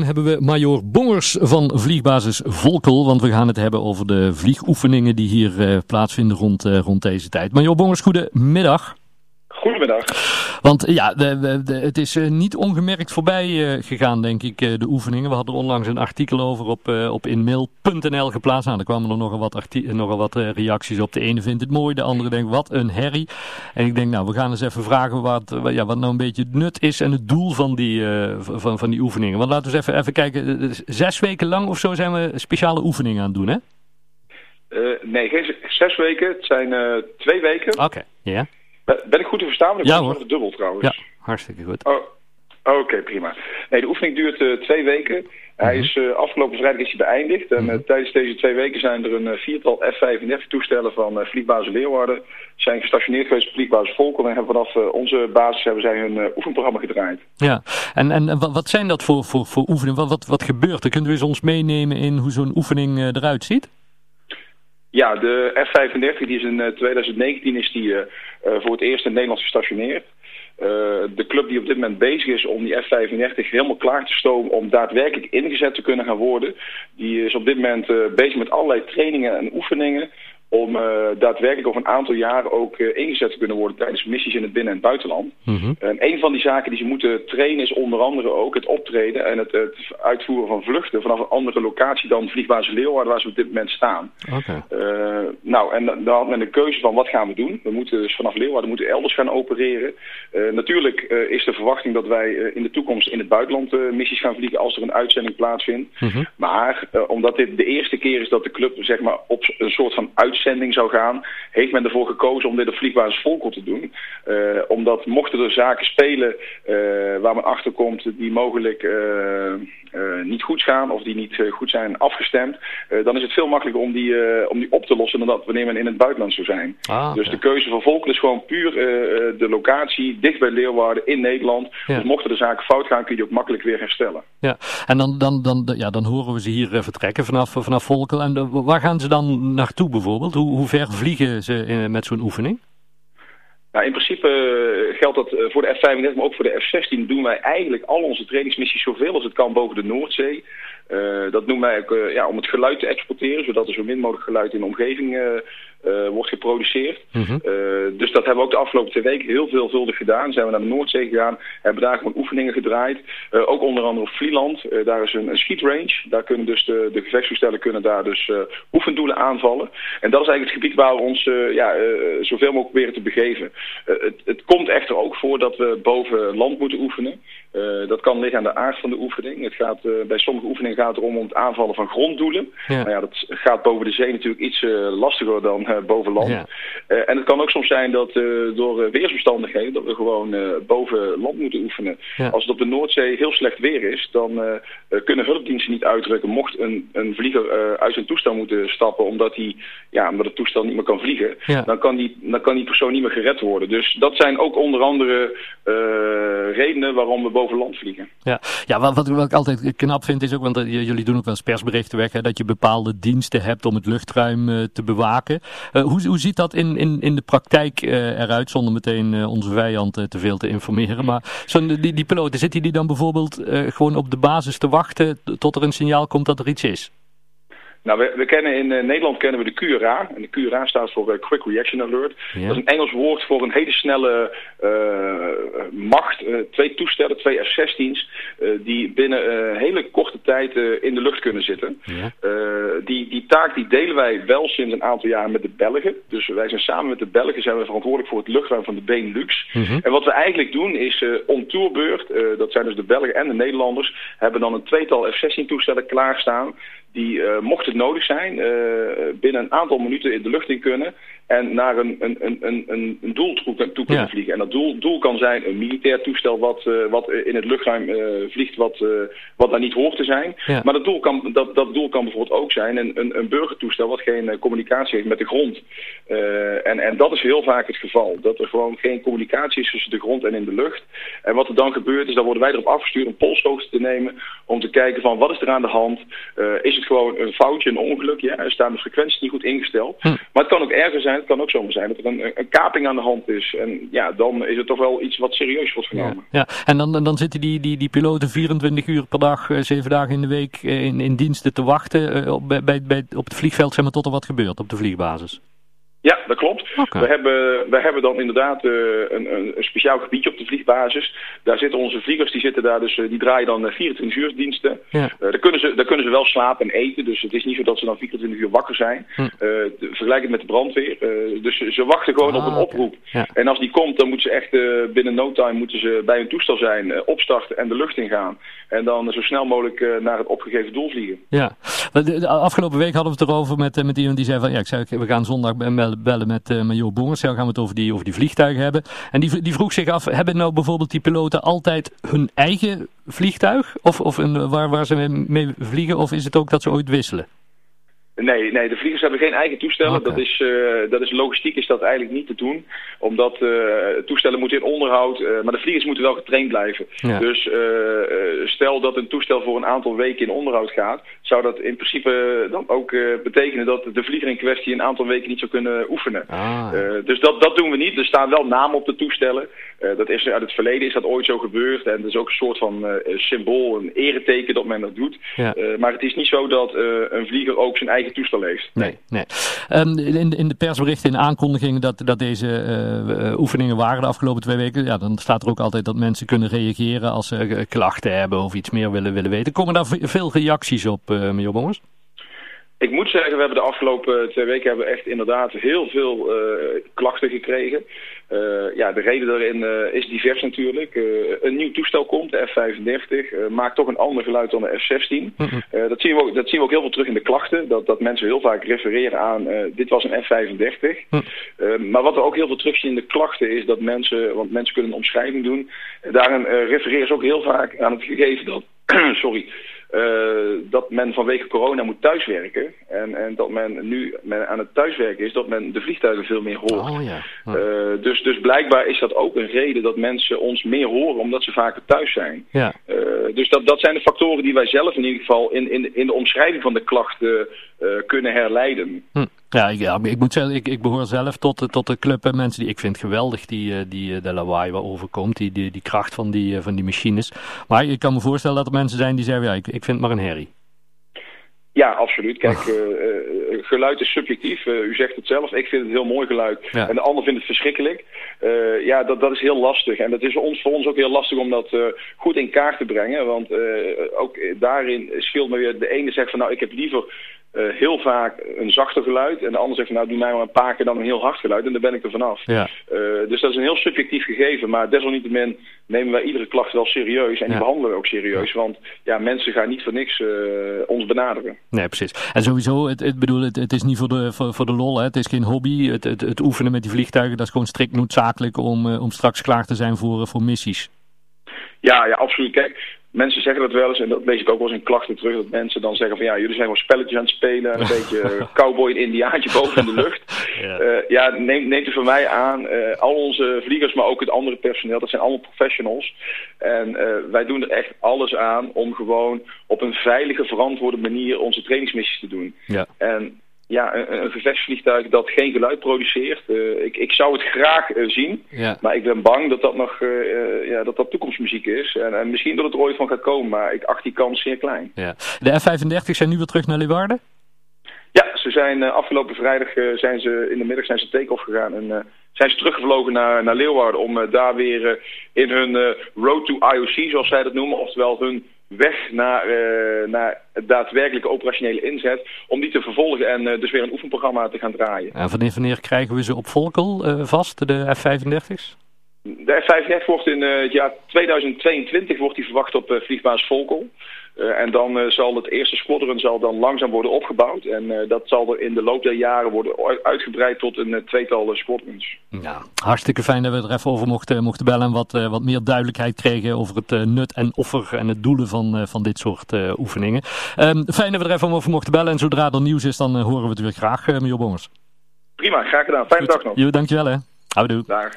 telefoon hebben we Major Bongers van vliegbasis Volkel. Want we gaan het hebben over de vliegoefeningen die hier uh, plaatsvinden rond, uh, rond deze tijd. Major Bongers, goedemiddag. Goedemiddag. Want ja, de, de, het is uh, niet ongemerkt voorbij uh, gegaan, denk ik, uh, de oefeningen. We hadden er onlangs een artikel over op, op inmail.nl geplaatst. Nou, er kwamen er nogal wat, nogal wat reacties op. De ene vindt het mooi, de andere denkt, wat een herrie. En ik denk, nou, we gaan eens even vragen wat, ja, wat nou een beetje het nut is en het doel van die, van, van die oefeningen. Want laten we eens even, even kijken, zes weken lang of zo zijn we speciale oefeningen aan het doen, hè? nee, geen zes weken. Het zijn twee weken. Oké, okay, ja. Yeah. Ben ik goed te verstaan? Ja, hoor. dubbel trouwens. Ja, hartstikke goed. Oh, Oké, okay, prima. Nee, de oefening duurt uh, twee weken. Mm -hmm. Hij is uh, afgelopen vrijdag is hij beëindigd. En uh, tijdens deze twee weken zijn er een viertal F-35 toestellen van vliegbasis Leeuwarden zijn gestationeerd geweest op vliegbasis Volkel. En hebben vanaf onze basis hebben zij hun oefenprogramma gedraaid. Ja, en, en wat zijn dat voor, voor, voor oefeningen? Wat, wat, wat gebeurt er? Kunnen we eens ons meenemen in hoe zo'n oefening eruit ziet? Ja, de F-35 die is in 2019 is die, voor het eerst in Nederland gestationeerd. Uh, de club die op dit moment bezig is om die F-35 helemaal klaar te stomen om daadwerkelijk ingezet te kunnen gaan worden. Die is op dit moment uh, bezig met allerlei trainingen en oefeningen om uh, daadwerkelijk over een aantal jaren ook uh, ingezet te kunnen worden tijdens missies in het binnen- en buitenland. Mm -hmm. En een van die zaken die ze moeten trainen is onder andere ook het optreden en het, het uitvoeren van vluchten vanaf een andere locatie dan vliegbasis Leeuwarden waar ze op dit moment staan. Okay. Uh, nou, en dan had men de keuze van wat gaan we doen. We moeten dus vanaf Leeuwarden moeten elders gaan opereren. natuurlijk is de verwachting dat wij in de toekomst in het buitenland missies gaan vliegen als er een uitzending plaatsvindt. Mm -hmm. Maar omdat dit de eerste keer is dat de club zeg maar, op een soort van uitzending uitzending zou gaan, heeft men ervoor gekozen om dit op vliegbasis Volkel te doen. Uh, omdat mochten er zaken spelen uh, waar men achterkomt die mogelijk uh, niet goed gaan of die niet goed zijn afgestemd, dan is het veel makkelijker om die, om die op te lossen dan dat wanneer men in het buitenland zou zijn. Ah, dus de keuze van Volkel is gewoon puur de locatie dicht bij Leeuwarden in Nederland. Ja. Dus mochten de zaken fout gaan kun je die ook makkelijk weer herstellen. Ja, en dan, dan, dan, ja, dan horen we ze hier vertrekken vanaf, vanaf Volkel. En waar gaan ze dan naartoe bijvoorbeeld? Hoe, hoe ver vliegen ze met zo'n oefening? Nou, in principe geldt dat voor de F-35, maar ook voor de F-16 doen wij eigenlijk al onze trainingsmissies zoveel als het kan boven de Noordzee. Uh, dat noemen wij ook ja, om het geluid te exporteren, zodat er zo min mogelijk geluid in de omgeving uh, wordt geproduceerd. Mm -hmm. dus dat hebben we ook de afgelopen twee weken heel veelvuldig gedaan. Zijn we naar de Noordzee gegaan, hebben daar gewoon oefeningen gedraaid. ook onder andere op Vlieland, daar is een, een schietrange. Daar kunnen dus de, de gevechtstoestellen kunnen daar dus oefendoelen aanvallen. En dat is eigenlijk het gebied waar we ons ja, zoveel mogelijk proberen te begeven. Het, het, komt echter ook voor dat we boven land moeten oefenen. Dat kan liggen aan de aard van de oefening. Het gaat bij sommige oefeningen gaat erom om het aanvallen van gronddoelen. Ja. Nou ja, dat gaat boven de zee natuurlijk iets uh, lastiger dan boven land. Ja. En het kan ook soms zijn dat door weersomstandigheden dat we gewoon boven land moeten oefenen. Ja. Als het op de Noordzee heel slecht weer is, dan kunnen hulpdiensten niet uitdrukken mocht een, een vlieger uit zijn toestel moeten stappen omdat, hij, ja, omdat het toestel niet meer kan vliegen. Dan, kan die, dan kan die persoon niet meer gered worden. Dus dat zijn ook onder andere redenen waarom we boven Ja, ja wat, wat, ik altijd knap vind is ook, want jullie doen ook wel eens persberichten weg, hè, dat je bepaalde diensten hebt om het luchtruim uh, te bewaken. Uh, hoe, hoe ziet dat in, in, in de praktijk eruit, zonder meteen onze vijand te veel te informeren? Maar zo, die, die piloten, zitten die dan bijvoorbeeld gewoon op de basis te wachten tot er een signaal komt dat er iets is? Nou, we, we kennen in uh, Nederland kennen we de QRA. En de QRA staat voor uh, Quick Reaction Alert. Ja. Dat is een Engels woord voor een hele snelle uh, macht. twee toestellen, twee F-16's, die binnen een hele korte tijd in de lucht kunnen zitten. Ja. die, die taak die delen wij wel sinds een aantal jaar met de Belgen. Dus wij zijn samen met de Belgen zijn we verantwoordelijk voor het luchtruim van de Benelux. Mm -hmm. En wat we eigenlijk doen is om tourbeurt, dat zijn dus de Belgen en de Nederlanders, hebben dan een tweetal F-16 toestellen klaarstaan die uh, mocht het nodig zijn, uh, binnen een aantal minuten in de lucht in kunnen en naar een, een, een, een, een doel toe, kunnen Ja. vliegen. En dat doel, doel kan zijn een militair toestel wat, uh, wat in het luchtruim vliegt wat, wat daar niet hoort te zijn. Ja. Maar dat doel, kan, dat, dat doel kan bijvoorbeeld ook zijn een, een, een burgertoestel wat geen communicatie heeft met de grond. en, en dat is heel vaak het geval. Dat er gewoon geen communicatie is tussen de grond en in de lucht. En wat er dan gebeurt is, dan worden wij erop afgestuurd om polshoogte te nemen om te kijken van wat is er aan de hand. is het gewoon een foutje, een ongeluk. Ja? Er staan de frequenties niet goed ingesteld. Hm. Maar het kan ook erger zijn. Het kan ook zomaar zijn dat er een, een kaping aan de hand is. En ja, dan is het toch wel iets wat serieus wordt genomen. Ja, en dan, dan zitten die, die, die piloten 24 uur per dag, uh, 7 dagen in de week in, in diensten te wachten uh, op, bij, bij, op het vliegveld zeg maar, tot er wat gebeurt op de vliegbasis. Ja, dat klopt. Okay. We, hebben, we hebben dan inderdaad uh, een, een, een, speciaal gebiedje op de vliegbasis. Daar zitten onze vliegers, die zitten daar dus, uh, die draaien dan 24 uur diensten. Ja. Uh, daar, kunnen ze, daar kunnen ze wel slapen en eten, dus het is niet zo dat ze dan 24 uur wakker zijn. Hm. vergelijk het met de brandweer. dus ze wachten gewoon ah, op een oproep. Okay. Ja. En als die komt, dan moeten ze echt binnen no time moeten ze bij hun toestel zijn, opstarten en de lucht ingaan. En dan zo snel mogelijk naar het opgegeven doel vliegen. Ja, de afgelopen week hadden we het erover met, met iemand die zei van, ja, ik zei, we gaan zondag bellen met met Jo Bongers. Dan gaan we het over die, over die vliegtuigen hebben. En die, die vroeg zich af, hebben nou bijvoorbeeld die piloten altijd hun eigen vliegtuig? Of, of een, waar, waar ze mee vliegen? Of is het ook dat ze ooit wisselen? Nee, nee, de vliegers hebben geen eigen toestellen. Dat, is, uh, dat is logistiek is dat eigenlijk niet te doen. Omdat uh, toestellen moeten in onderhoud, uh, maar de vliegers moeten wel getraind blijven. Ja. Dus stel dat een toestel voor een aantal weken in onderhoud gaat, zou dat in principe dan ook betekenen dat de vlieger in kwestie een aantal weken niet zou kunnen oefenen. Ah. dus dat, dat doen we niet. Er staan wel namen op de toestellen. dat is, uit het verleden is dat ooit zo gebeurd. En dat is ook een soort van symbool, een ereteken dat men dat doet. Ja. maar het is niet zo dat een vlieger ook zijn eigen toestel heeft. Nee, nee. Um, in, in de persberichten, in de aankondigingen dat, dat deze uh, oefeningen waren de afgelopen twee weken, ja, dan staat er ook altijd dat mensen kunnen reageren als ze klachten hebben of iets meer willen, willen weten. Komen daar veel reacties op, uh, meneer Bongers? Ik moet zeggen, we hebben de afgelopen twee weken hebben echt inderdaad heel veel uh, klachten gekregen. Uh, ja, de reden daarin uh, is divers natuurlijk. een nieuw toestel komt, de F-35, maakt toch een ander geluid dan de F-16. Mm -hmm. dat, zien we ook, dat zien we ook heel veel terug in de klachten. Dat, dat mensen heel vaak refereren aan, dit was een F-35. Mm. maar wat we ook heel veel terugzien in de klachten is dat mensen, want mensen kunnen een omschrijving doen. Daarin refereren ze ook heel vaak aan het gegeven dat, sorry, dat men vanwege corona moet thuiswerken. En, en dat men nu men aan het thuiswerken is, dat men de vliegtuigen veel meer hoort. Oh, ja. Uh, dus, dus blijkbaar is dat ook een reden dat mensen ons meer horen, omdat ze vaker thuis zijn. Ja. Uh, dus dat, dat zijn de factoren die wij zelf in ieder geval in, in, in de omschrijving van de klachten kunnen herleiden. Hm. Ja, ik, ja, ik moet zeggen, ik, ik behoor zelf tot, de, tot de club en mensen die ik vind geweldig, die, die de lawaai waar overkomt, die, die, die kracht van die, van die machines. Maar ik kan me voorstellen dat er mensen zijn die zeggen, ja, ik, ik vind het maar een herrie. Ja, absoluut. Kijk, uh, uh, geluid is subjectief. Uh, u zegt het zelf. Ik vind het heel mooi geluid. Ja. En de ander vindt het verschrikkelijk. ja, dat, dat is heel lastig. En dat is ons, voor ons ook heel lastig om dat goed in kaart te brengen. Want ook daarin scheelt me weer. De ene zegt van nou, ik heb liever uh, heel vaak een zachter geluid. En de ander zegt nou doe mij maar een paar keer dan een heel hard geluid. En dan ben ik er vanaf. Ja. Uh, dus dat is een heel subjectief gegeven. Maar desalniettemin nemen wij iedere klacht wel serieus. En die behandelen we ook serieus. Want ja, mensen gaan niet voor niks uh, ons benaderen. Nee, precies. En sowieso, het, het, bedoel, het, het is niet voor de, voor, voor de lol, hè. het is geen hobby. Het, het, het oefenen met die vliegtuigen, dat is gewoon strikt noodzakelijk om, om straks klaar te zijn voor, voor missies. Ja, ja, absoluut. Kijk, mensen zeggen dat wel eens, en dat lees ik ook wel eens in klachten terug, dat mensen dan zeggen van ja, jullie zijn gewoon spelletjes aan het spelen, en een beetje cowboy en indiaantje boven in de lucht. Ja. Uh, ja, neem, neemt u van mij aan, uh, al onze vliegers, maar ook het andere personeel, dat zijn allemaal professionals. En uh, wij doen er echt alles aan om gewoon op een veilige, verantwoorde manier onze trainingsmissies te doen. Ja. En ja, een, een gevechtsvliegtuig dat geen geluid produceert. Uh, ik, ik zou het graag uh, zien, Ja. maar ik ben bang dat dat nog uh, ja, dat dat toekomstmuziek is. En, en misschien dat het er ooit van gaat komen, maar ik acht die kans zeer klein. Ja. De F-35 zijn nu weer terug naar Leeuwarden? Ja, ze zijn afgelopen vrijdag zijn ze in de middag zijn ze take-off gegaan en zijn ze teruggevlogen naar, naar Leeuwarden om daar weer in hun road to IOC, zoals zij dat noemen, oftewel hun weg naar, uh, naar het daadwerkelijke operationele inzet, om die te vervolgen en uh, dus weer een oefenprogramma te gaan draaien. En wanneer, wanneer krijgen we ze op Volkel uh, vast, de F-35's? De F-35 wordt in het jaar 2022 wordt die verwacht op vliegbasis Volkel. Uh, en dan uh, zal het eerste squadron zal dan langzaam worden opgebouwd. En uh, dat zal er in de loop der jaren worden uitgebreid tot een tweetal squadrons. Ja, hartstikke fijn dat we er even over mochten, mochten bellen. En wat, wat meer duidelijkheid kregen over het nut en offer en het doelen van, van dit soort oefeningen. Um, fijn dat we er even over mochten bellen. En zodra er nieuws is, dan horen we het weer graag, uh, meneer Bongers. Prima, graag gedaan. Fijne Goed. dag nog. Jo, dankjewel hè. Houdoe. Dag.